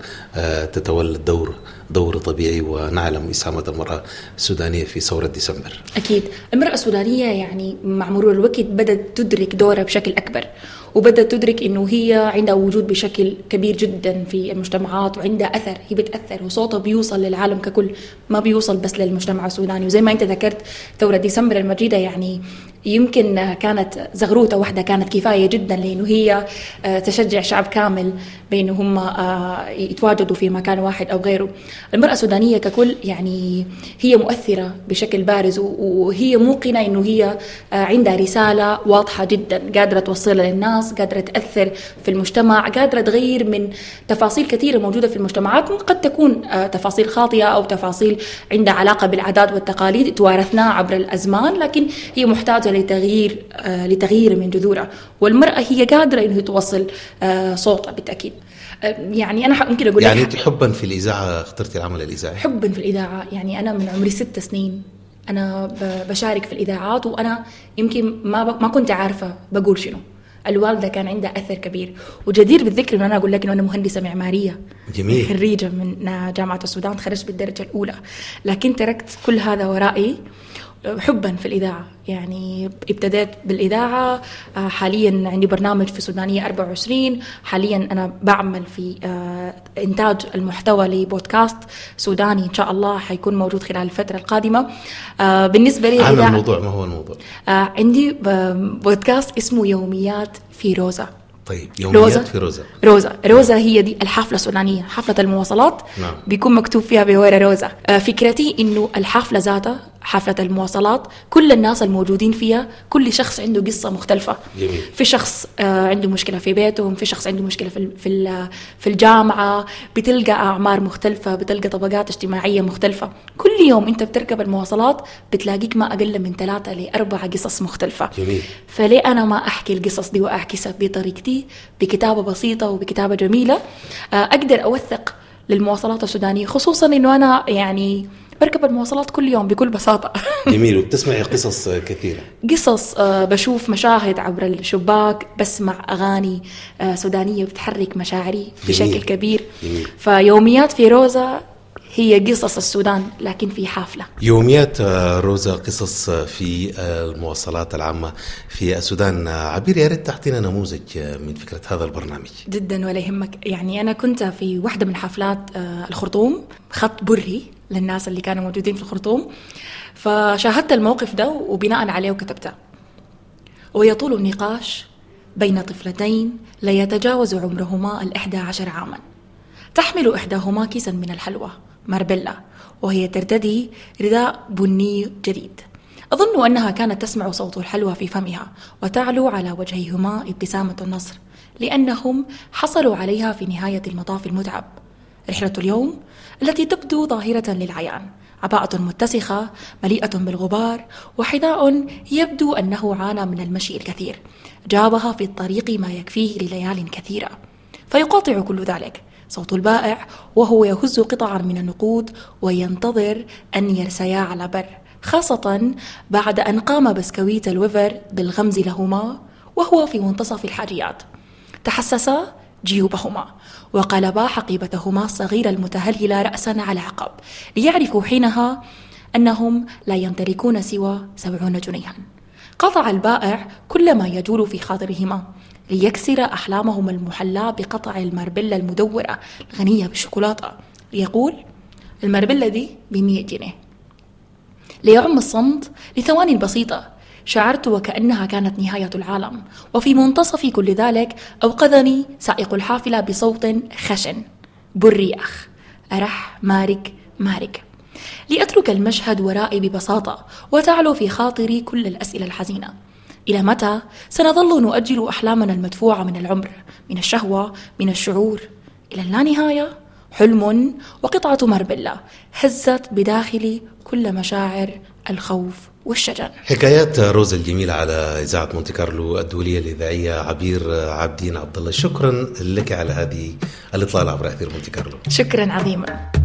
تتولى دور دور طبيعي ونعلم اسهامات المرأة السودانية في ثورة ديسمبر. أكيد. المرأة السودانية يعني مع مرور الوقت بدأت تدرك دورها بشكل أكبر. وبدأت تدرك إنه هي عندها وجود بشكل كبير جدا في المجتمعات وعندها أثر هي بتأثر وصوتها بيوصل للعالم ككل ما بيوصل بس للمجتمع السوداني. وزي ما أنت ذكرت ثورة ديسمبر المجيدة يعني يمكن كانت زغروطة واحدة كانت كفاية جدا لأنه هي آه، تشجع شعب كامل بأنه هم آه، يتواجدوا في مكان واحد أو غيره. المرأة السودانية ككل يعني هي مؤثرة بشكل بارز وهي موقنة أنه هي آه، عندها رسالة واضحة جدا قادرة توصلها للناس قادرة تأثر في المجتمع قادرة تغير من تفاصيل كثيرة موجودة في المجتمعات قد تكون آه، تفاصيل خاطئة أو تفاصيل عندها علاقة بالعادات والتقاليد توارثناها عبر الأزمان لكن هي محتاجة لتغيير آه، لتغيير من جذورها. والمرأة هي قادرة أنه توصل آه، صوتها بالتأكيد. يعني أنا ممكن أقول يعني أنت حبا في الإذاعة اخترتي العمل الإذاعي؟ حبا في الإذاعة. يعني أنا من عمري ست سنين أنا بشارك في الإذاعات وأنا يمكن ما. ما كنت عارفة بقول شنو. الوالدة كان عندها أثر كبير. وجدير بالذكر إنه أنا أقول لك إنه أنا مهندسة معماريه جميل. خريجة من جامعة السودان تخرجت بالدرجة الأولى. لكن تركت كل هذا ورائي. حبا في الإذاعة. يعني ابتديت بالإذاعة آه، حاليا عندي برنامج في سودانية 24 حاليا أنا بعمل في آه، إنتاج المحتوى لبودكاست سوداني إن شاء الله حيكون موجود خلال الفترة القادمة. آه، بالنسبة لي عن الموضوع ما هو الموضوع؟ عندي بودكاست اسمه يوميات في روزا. طيب يوميات روزا. في روزا. روزا. روزا هي دي الحفلة السودانية حفلة المواصلات. نعم. بيكون مكتوب فيها بورا روزا. فكرتي إنه الحفلة ذاتها حفلة المواصلات كل الناس الموجودين فيها كل شخص عنده قصة مختلفة. جميل. في شخص آه، عنده مشكلة في بيتهم في شخص عنده مشكلة في في في الجامعة بتلقى أعمار مختلفة بتلقى طبقات اجتماعية مختلفة. كل يوم أنت بتركب المواصلات بتلاقيك ما أقل من ثلاثة لأربعة قصص مختلفة. جميل. فليه أنا ما أحكي القصص دي واعكسها بطريقتي؟ بكتابة بسيطة وبكتابة جميلة. آه، أقدر أوثق للمواصلات السودانية خصوصا إنه أنا يعني بركب المواصلات كل يوم بكل بساطة. [laughs] جميل وبتسمعي قصص كثيرة. قصص آه، بشوف مشاهد عبر الشباك بسمع أغاني آه، سودانية بتحرك مشاعري جميل. بشكل كبير. جميل. فيوميات في روزا هي قصص السودان لكن في حافلة. يوميات آه، روزا قصص في المواصلات العامة في السودان. عبير يا ريت تعطينا نموذج من فكرة هذا البرنامج. جدا ولا يهمك. يعني أنا كنت في واحدة من حفلات الخرطوم خط بري. للناس اللي كانوا موجودين في الخرطوم. فشاهدت الموقف ده وبناء عليه كتبته ويطول النقاش بين طفلتين لا يتجاوز عمرهما الإحدى عشر عاما. تحمل إحداهما كيسا من الحلوى ماربيلا وهي ترتدي رداء بني جديد. أظن أنها كانت تسمع صوت الحلوى في فمها وتعلو على وجهيهما ابتسامة النصر لأنهم حصلوا عليها في نهاية المطاف المتعب. رحلة اليوم التي تبدو ظاهرة للعيان. عباءة متسخة مليئة بالغبار وحذاء يبدو أنه عانى من المشي الكثير. جابها في الطريق ما يكفيه لليال كثيرة. فيقاطع كل ذلك. صوت البائع وهو يهز قطعا من النقود وينتظر أن يرسيا على بر. خاصة بعد أن قام بسكويت الويفر بالغمز لهما وهو في منتصف الحاجيات. تحسسا جيوبهما. وقلبا حقيبتهما الصغيرة المتهلهلة رأسا على عقب ليعرفوا حينها أنهم لا يمتلكون سوى سبعون جنيها. قطع البائع كل ما يجول في خاطرهما ليكسر أحلامهما المحلاة بقطع المربلة المدورة الغنية بالشوكولاتة. ليقول المربلة دي بمية جنيه. ليعم الصمت لثواني بسيطة شعرت وكأنها كانت نهاية العالم. وفي منتصف كل ذلك أوقظني سائق الحافلة بصوت خشن. بري أخ أرح مارك مارك. لأترك المشهد ورائي ببساطة وتعلو في خاطري كل الأسئلة الحزينة. إلى متى سنظل نؤجل أحلامنا المدفوعة من العمر من الشهوة من الشعور؟ إلى اللانهاية؟ حلم وقطعة مربلة هزت بداخلي كل مشاعر الخوف والشجن حكايات روزا الجميلة على إذاعة مونتي كارلو الدولية الإذاعية عبير عابدين عبد الله. شكرا لك على هذه الإطلالة عبر أثير مونتي كارلو. شكرا عظيما.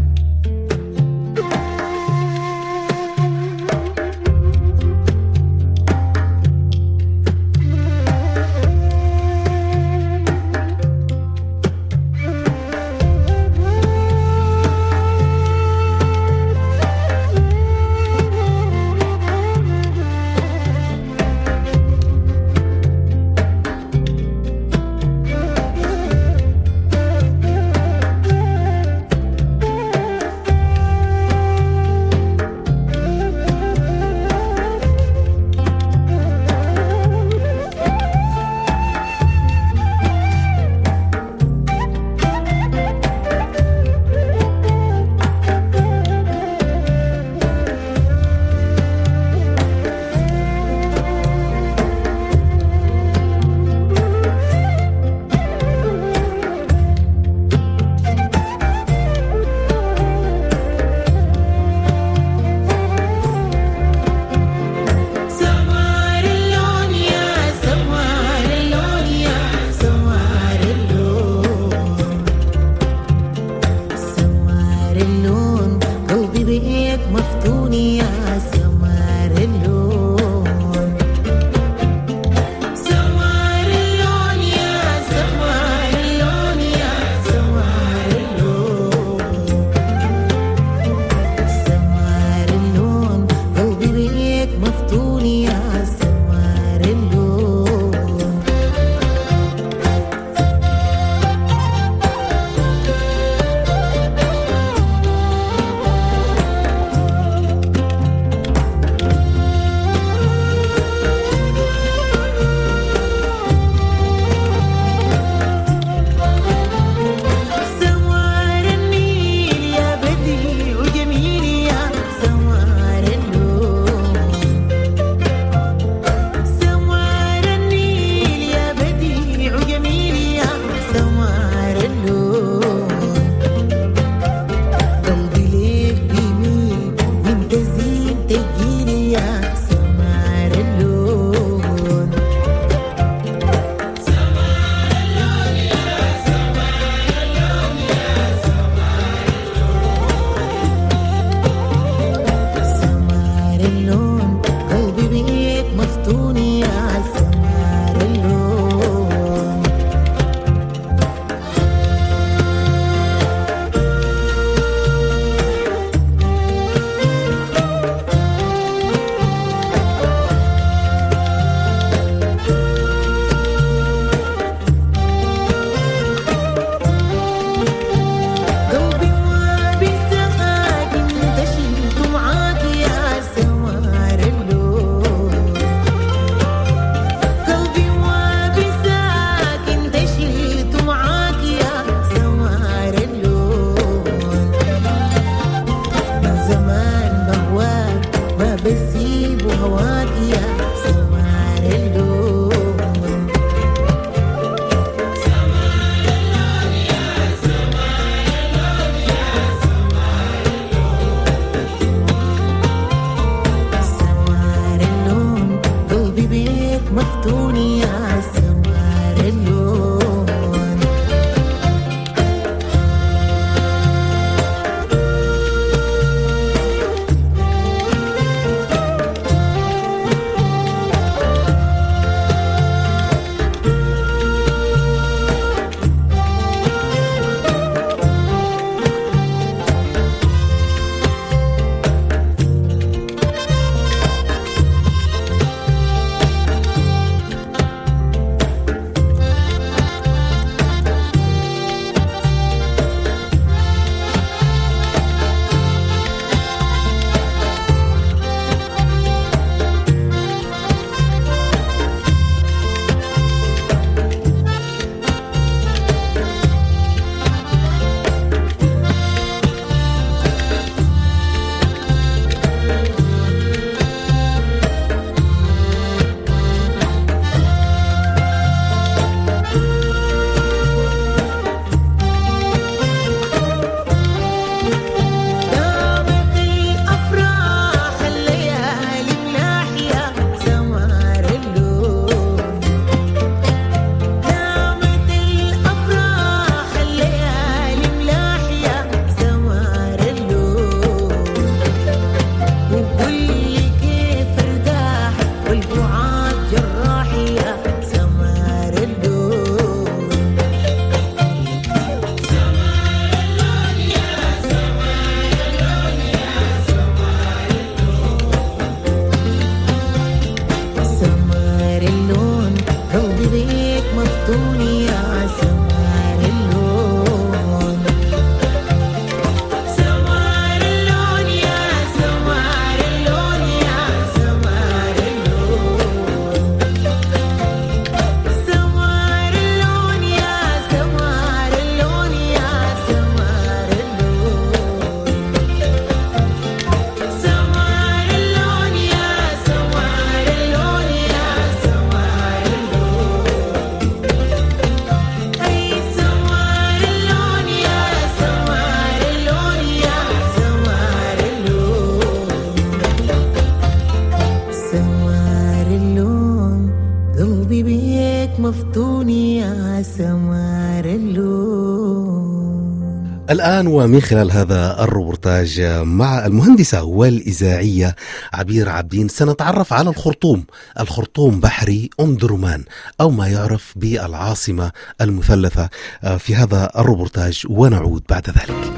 الآن ومن خلال هذا الروبورتاج مع المهندسة والإذاعية عبير عبدين سنتعرف على الخرطوم. الخرطوم بحري أم درمان أو ما يعرف بالعاصمة المثلثة. آه، في هذا الروبورتاج ونعود بعد ذلك.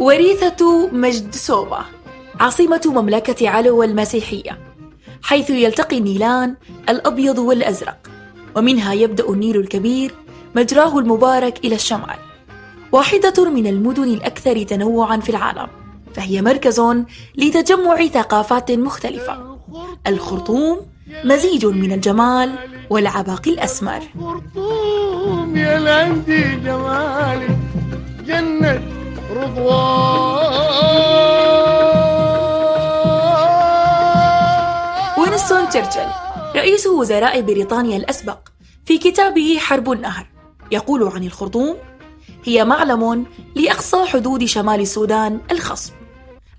وريثة مجد صوبة عاصمة مملكة علو المسيحية حيث يلتقي النيلان الأبيض والأزرق ومنها يبدأ النيل الكبير مجراه المبارك إلى الشمال. واحدة من المدن الأكثر تنوعا في العالم فهي مركز لتجمع ثقافات مختلفة. الخرطوم مزيج من الجمال والعبق الأسمر. خرطوم يا اللي عندي جمالك جنة رضوان. وينستون تشرشل رئيس وزراء بريطانيا الأسبق في كتابه حرب النهر يقول عن الخرطوم هي معلم لأقصى حدود شمال السودان الخصب.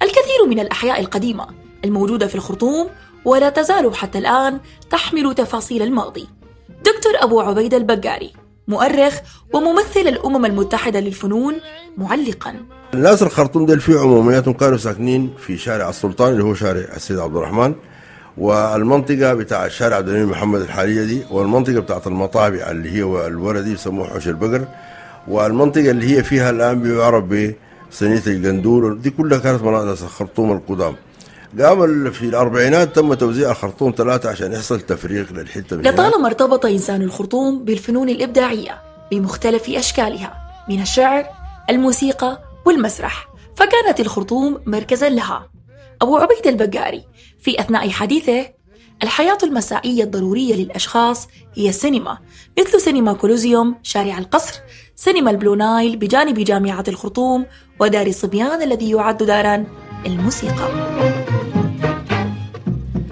الكثير من الأحياء القديمة الموجودة في الخرطوم ولا تزال حتى الآن تحمل تفاصيل الماضي. دكتور أبو عبيد البقاري مؤرخ وممثل الأمم المتحدة للفنون معلقا. الناس الخرطوم ديل في عمومياتهم كانوا ساكنين في شارع السلطان اللي هو شارع السيد عبد الرحمن والمنطقة بتاع الشارع عبد محمد الحالية دي والمنطقة بتاعت المطابع اللي هي الوردي يسموها حوش البقر. والمنطقة اللي هي فيها الآن بيعرف بصينية القندول دي كلها كانت مناطق الخرطوم القدام قام في الأربعينات تم توزيع الخرطوم ثلاثة عشان يحصل تفريق للحتة من. لطالما ارتبط إنسان الخرطوم بالفنون الإبداعية بمختلف أشكالها من الشعر، الموسيقى والمسرح، فكانت الخرطوم مركزا لها. أبو عبيد البقاري في أثناء حديثه: الحياة المسائية الضرورية للأشخاص هي السينما، مثل سينما كولوزيوم، شارع القصر، سينما البلو نايل بجانب جامعة الخرطوم، ودار الصبيان الذي يعد دارا الموسيقى.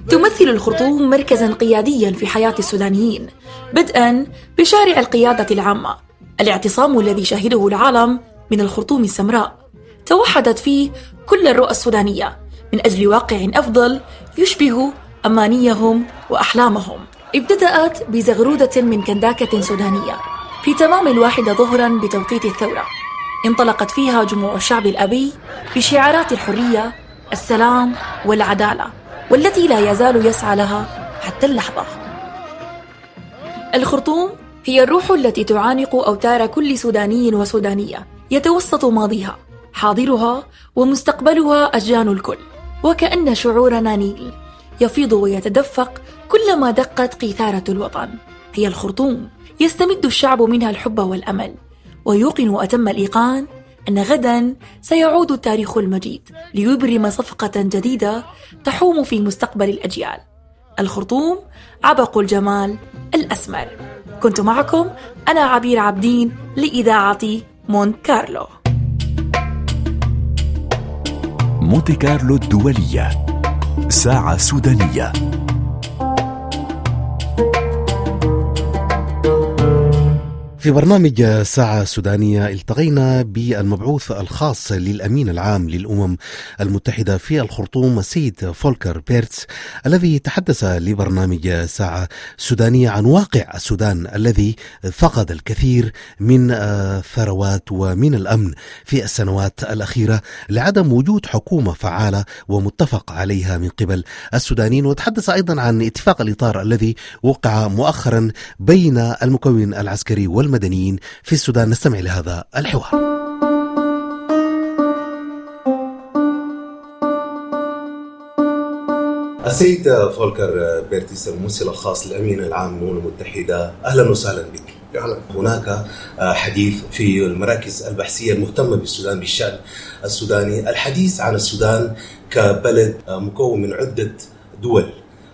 تمثل الخرطوم مركزا قياديا في حياة السودانيين بدءا بشارع القيادة العامة الاعتصام الذي شهده العالم من الخرطوم السمراء. توحدت فيه كل الرؤى السودانية من أجل واقع أفضل يشبه أمانيهم وأحلامهم. ابتدأت بزغرودة من كنداكة سودانية. في تمام الواحدة ظهرا بتوقيت الثورة. انطلقت فيها جموع الشعب الأبي بشعارات الحرية السلام والعدالة والتي لا يزال يسعى لها حتى اللحظة. الخرطوم هي الروح التي تعانق أوتار كل سوداني وسودانية يتوسط ماضيها حاضرها ومستقبلها أشجان الكل. وكأن شعورنا نيل. يفيض ويتدفق كلما دقت قيثارة الوطن. هي الخرطوم يستمد الشعب منها الحب والأمل. ويوقن أتم الإيقان أن غدا سيعود التاريخ المجيد ليبرم صفقة جديدة تحوم في مستقبل الأجيال. الخرطوم عبق الجمال الأسمر. كنت معكم أنا عبير عبدين لإذاعة مونت كارلو. مونتي كارلو الدولية. ساعة سودانية. في برنامج ساعة سودانية التقينا بالمبعوث الخاص للأمين العام للأمم المتحدة في الخرطوم السيد فولكر بيرتس الذي تحدث لبرنامج ساعة سودانية عن واقع السودان الذي فقد الكثير من آه، الثروات ومن الأمن في السنوات الأخيرة لعدم وجود حكومة فعالة ومتفق عليها من قبل السودانيين. وتحدث أيضا عن اتفاق الإطار الذي وقع مؤخرا بين المكون العسكري والمدنيين في السودان. نستمع لهذا الحوار. السيد فولكر بيرتيس الممثل الخاص للأمين العام للأمم المتحدة أهلا وسهلا بك. هناك حديث في المراكز البحثية المهتمة بالسودان بالشأن السوداني الحديث عن السودان كبلد مكون من عدة دول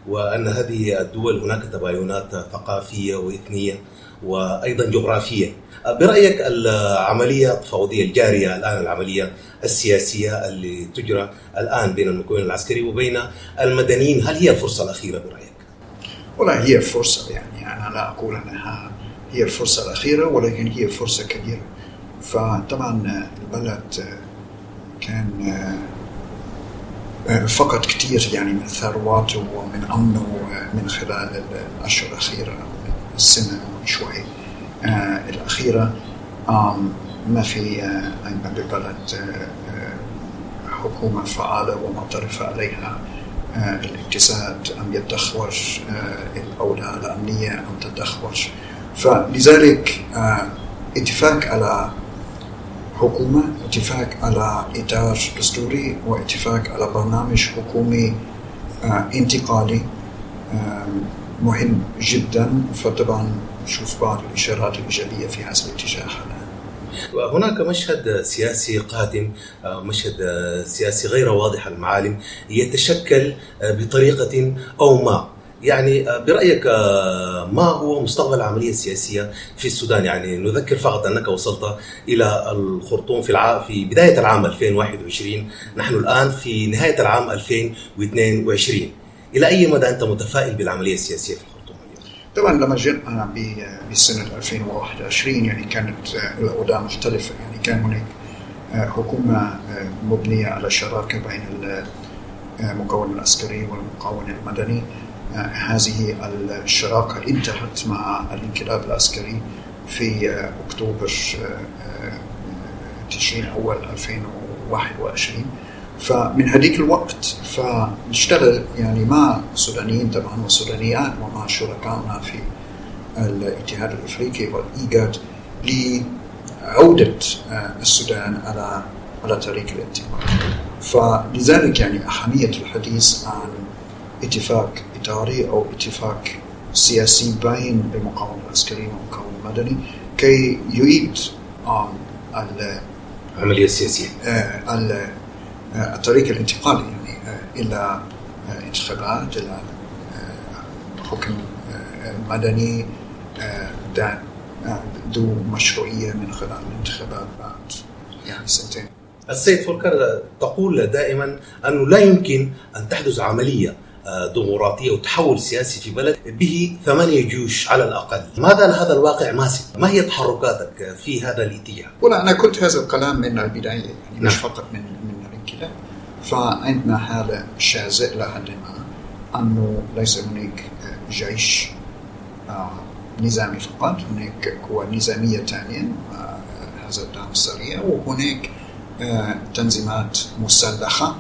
وأن هذه الدول هناك تباينات ثقافية وإثنية. وأيضا جغرافية. برأيك العملية التفاوضية الجارية الآن العملية السياسية اللي تجرى الآن بين المكون العسكري وبين المدنيين هل هي الفرصة الأخيرة برأيك؟ والله هي فرصة يعني أنا لا أقول أنها هي الفرصة الأخيرة ولكن هي فرصة كبيرة. فطبعا البلد كان فقد كثير يعني من ثرواته ومن أمنه من خلال الأشهر الأخيرة. السنة شوي. آه الأخيرة آم ما في آه، أيضا بالبلد آه، آه، حكومة فعالة ومعترفة عليها. آه، الاقتصاد أم آه، الأوضاع الأمنية أم تدخور فلذلك آه، اتفاق على حكومة اتفاق على إطار دستوري واتفاق على برنامج حكومي آه، انتقالي. آه، مهم جدا فطبعا نشوف بعض الإشارات الإيجابية في هذا الآن هناك مشهد سياسي قادم آه، مشهد آه، سياسي غير واضح المعالم يتشكل آه، بطريقة أو ما. يعني برأيك ما هو مستقبل العملية السياسية في السودان؟ يعني نذكر فقط أنك وصلت إلى الخرطوم في الع... في بداية العام 2021 نحن الآن في نهاية العام 2022 إلى أي مدى أنت متفائل بالعملية السياسية في الخرطوم؟ طبعا لما جئنا ب- بسنة 2021 يعني كانت آه، الأوضاع مختلفة يعني كان هناك آه، حكومة آه، مبنية على شراكة بين ال- المكون العسكري والمكون المدني. هذه الشراكة انتهت مع الانقلاب العسكري في آه، تشرين أول 2021 فمن هذيك الوقت فنشتغل يعني مع السودانيين طبعا والسودانيات ومع شركائنا في الاتحاد الإفريقي والإيجاد لعودة آه، السودان على على طريق الانتقال. فلذلك يعني أهمية الحديث عن اتفاق إداري أو اتفاق سياسي بين المقاومه العسكري والمقاومه المدني كي يعيد آه، ال- آه، ال- الطريق الانتقالي يعني آه، إلى آه، انتخابات إلى حكم مدني ذو مشروعية من خلال الانتخابات بعد يعني سنتين السيد فولكر تقول دائما أنه لا يمكن أن تحدث عملية آه، ديمقراطية وتحول سياسي في بلد به ثمانية جيوش على الأقل ماذا هذا الواقع ماسك؟ ما هي تحركاتك في هذا الاتجاه؟ ولا أنا قلت هذا الكلام من البداية يعني نعم. مش فقط من الانقلاب فعندنا حاله شاذة إلى حد ما أنه ليس هناك جيش آه، نظامي فقط هناك قوى نظامية ثانية آه، هذا الدعم السريع وهناك آه، تنظيمات مسلحة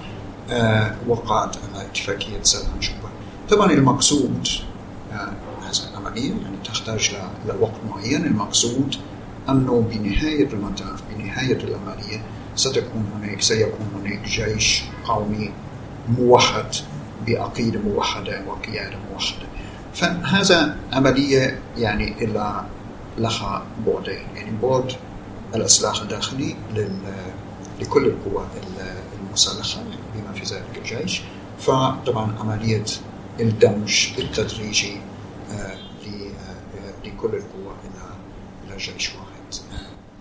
آه، وقعت على اتفاقية سلام جوبا طبعا المقصود هذه العملية يعني تحتاج لوقت معين. المقصود أنه بنهاية المطاف بنهاية العملية ستكون هناك سيكون هناك جيش قومي موحد بعقيدة موحدة وقيادة موحدة. فهذا عملية يعني إلا لها بعدين. يعني بعد الإصلاح الداخلي لكل القوى ال- المسلحة بما في ذلك الجيش. فطبعا عملية الدمج التدريجي آه، آه، لكل القوى إلى إلى جيش واحد.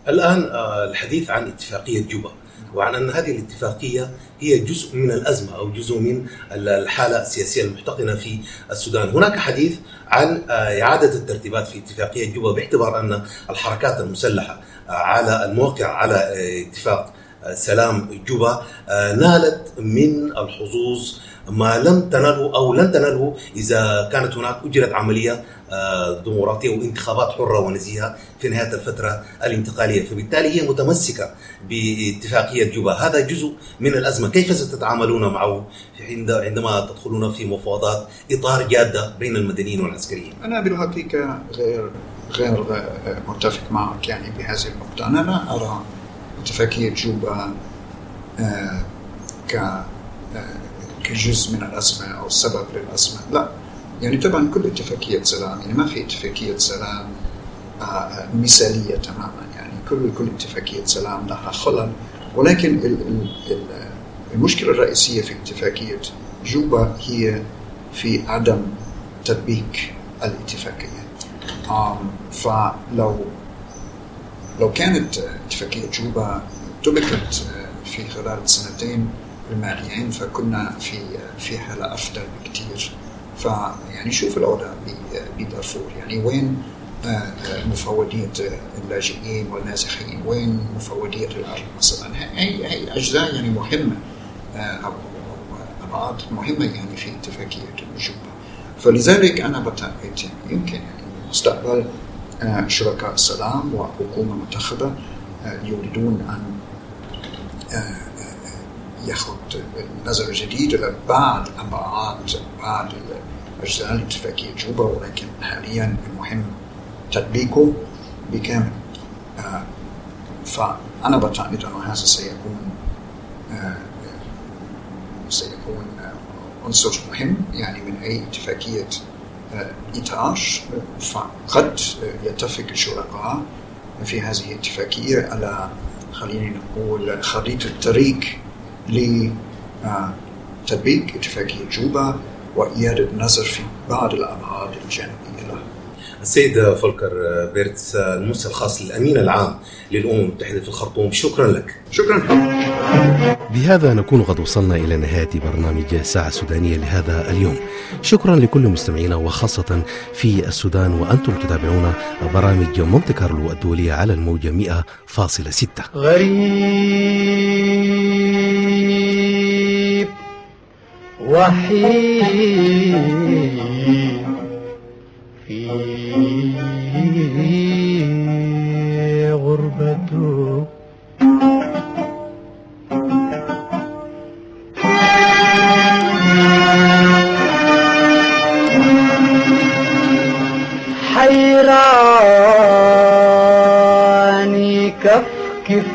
الآن آه، الحديث عن اتفاقية جوبا وعن أن هذه الاتفاقية هي جزء من الأزمة أو جزء من الحالة السياسية المحتقنة في السودان. هناك حديث عن آه، إعادة الترتيبات في اتفاقية جوبا باعتبار أن الحركات المسلحة آه، على الموقع على اتفاق سلام جوبا نالت من الحظوظ ما لم تنله أو لن تنله إذا كانت هناك أجرت عملية آه، ديمقراطية وانتخابات حرة ونزيهة في نهاية الفترة الانتقالية، فبالتالي هي متمسكة باتفاقية جوبا، هذا جزء من الأزمة، كيف ستتعاملون معه عند- عندما تدخلون في مفاوضات إطار جادة بين المدنيين والعسكريين؟ أنا بالحقيقة غير غير متفق معك يعني بهذه النقطة. أنا لا أرى اتفاقية جوبا آه، ك آه، كجزء من الأزمة أو سبب للأزمة. لا. يعني طبعا كل اتفاقية سلام يعني ما في اتفاقية سلام آه، آه، مثالية تماما. يعني كل كل اتفاقية سلام لها خلل. ولكن ال- ال- ال- المشكلة الرئيسية في اتفاقية جوبا هي في عدم تطبيق الاتفاقية. فلو لو كانت اتفاقية جوبا طبقت في خلال السنتين الماليين فكنا في في حالة أفضل بكثير فيعني شوف الأوضاع ب- بدارفور. يعني وين آه، آه، مفوضية اللاجئين والنازحين؟ وين مفوضية الأرض مثلا؟ هي هي أجزاء يعني مهمة آه، أو أبعاد مهمة يعني في اتفاقية جوبا فلذلك أنا بعتقد يعني يمكن يعني المستقبل آه، شركاء السلام وحكومة منتخبة يريدون أن ياخذ نظرة جديدة لبعض أبعاد بعض أجزاء الاتفاقية جوبا ولكن حاليا المهم تطبيقه بكامل. آه، فأنا بعتقد أنه هذا سيكون آه، سيكون آه، عنصر مهم يعني من أي اتفاقية آه، إطار فقد يتفق الشركاء في هذه الاتفاقية على خلينا نقول خريطة الطريق لتطبيق اتفاقية جوبا وإعادة النظر في بعض الأبعاد الجانبية لها السيد فولكر بيرتس المرسل الخاص للأمين العام للأمم المتحدة في الخرطوم شكرا لك. شكرا. بهذا نكون قد وصلنا إلى نهاية برنامج الساعة السودانية لهذا اليوم. شكرا لكل مستمعينا وخاصة في السودان وأنتم تتابعون برامج مونتي كارلو الدولية على الموجة 100.6 غريب. وحيد في غربته حيراني كفكف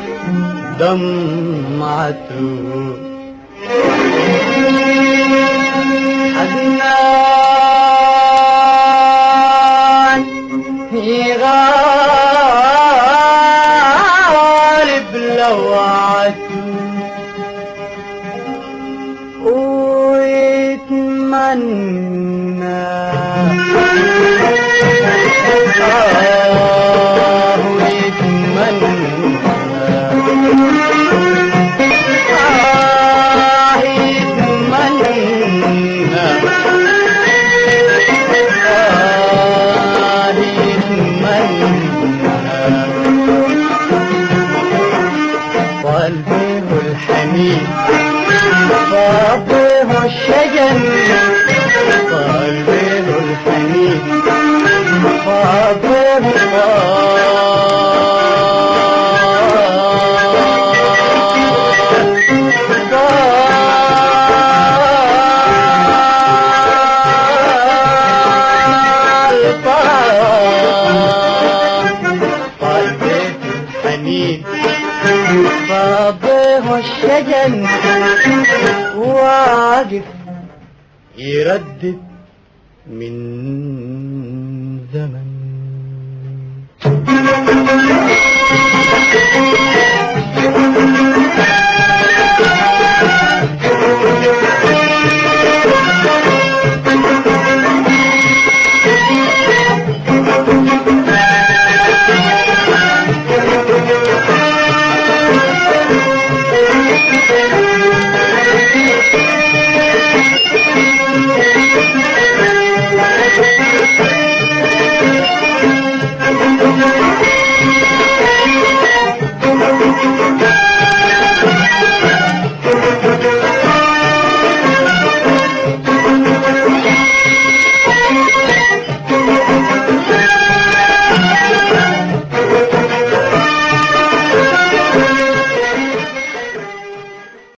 دمعته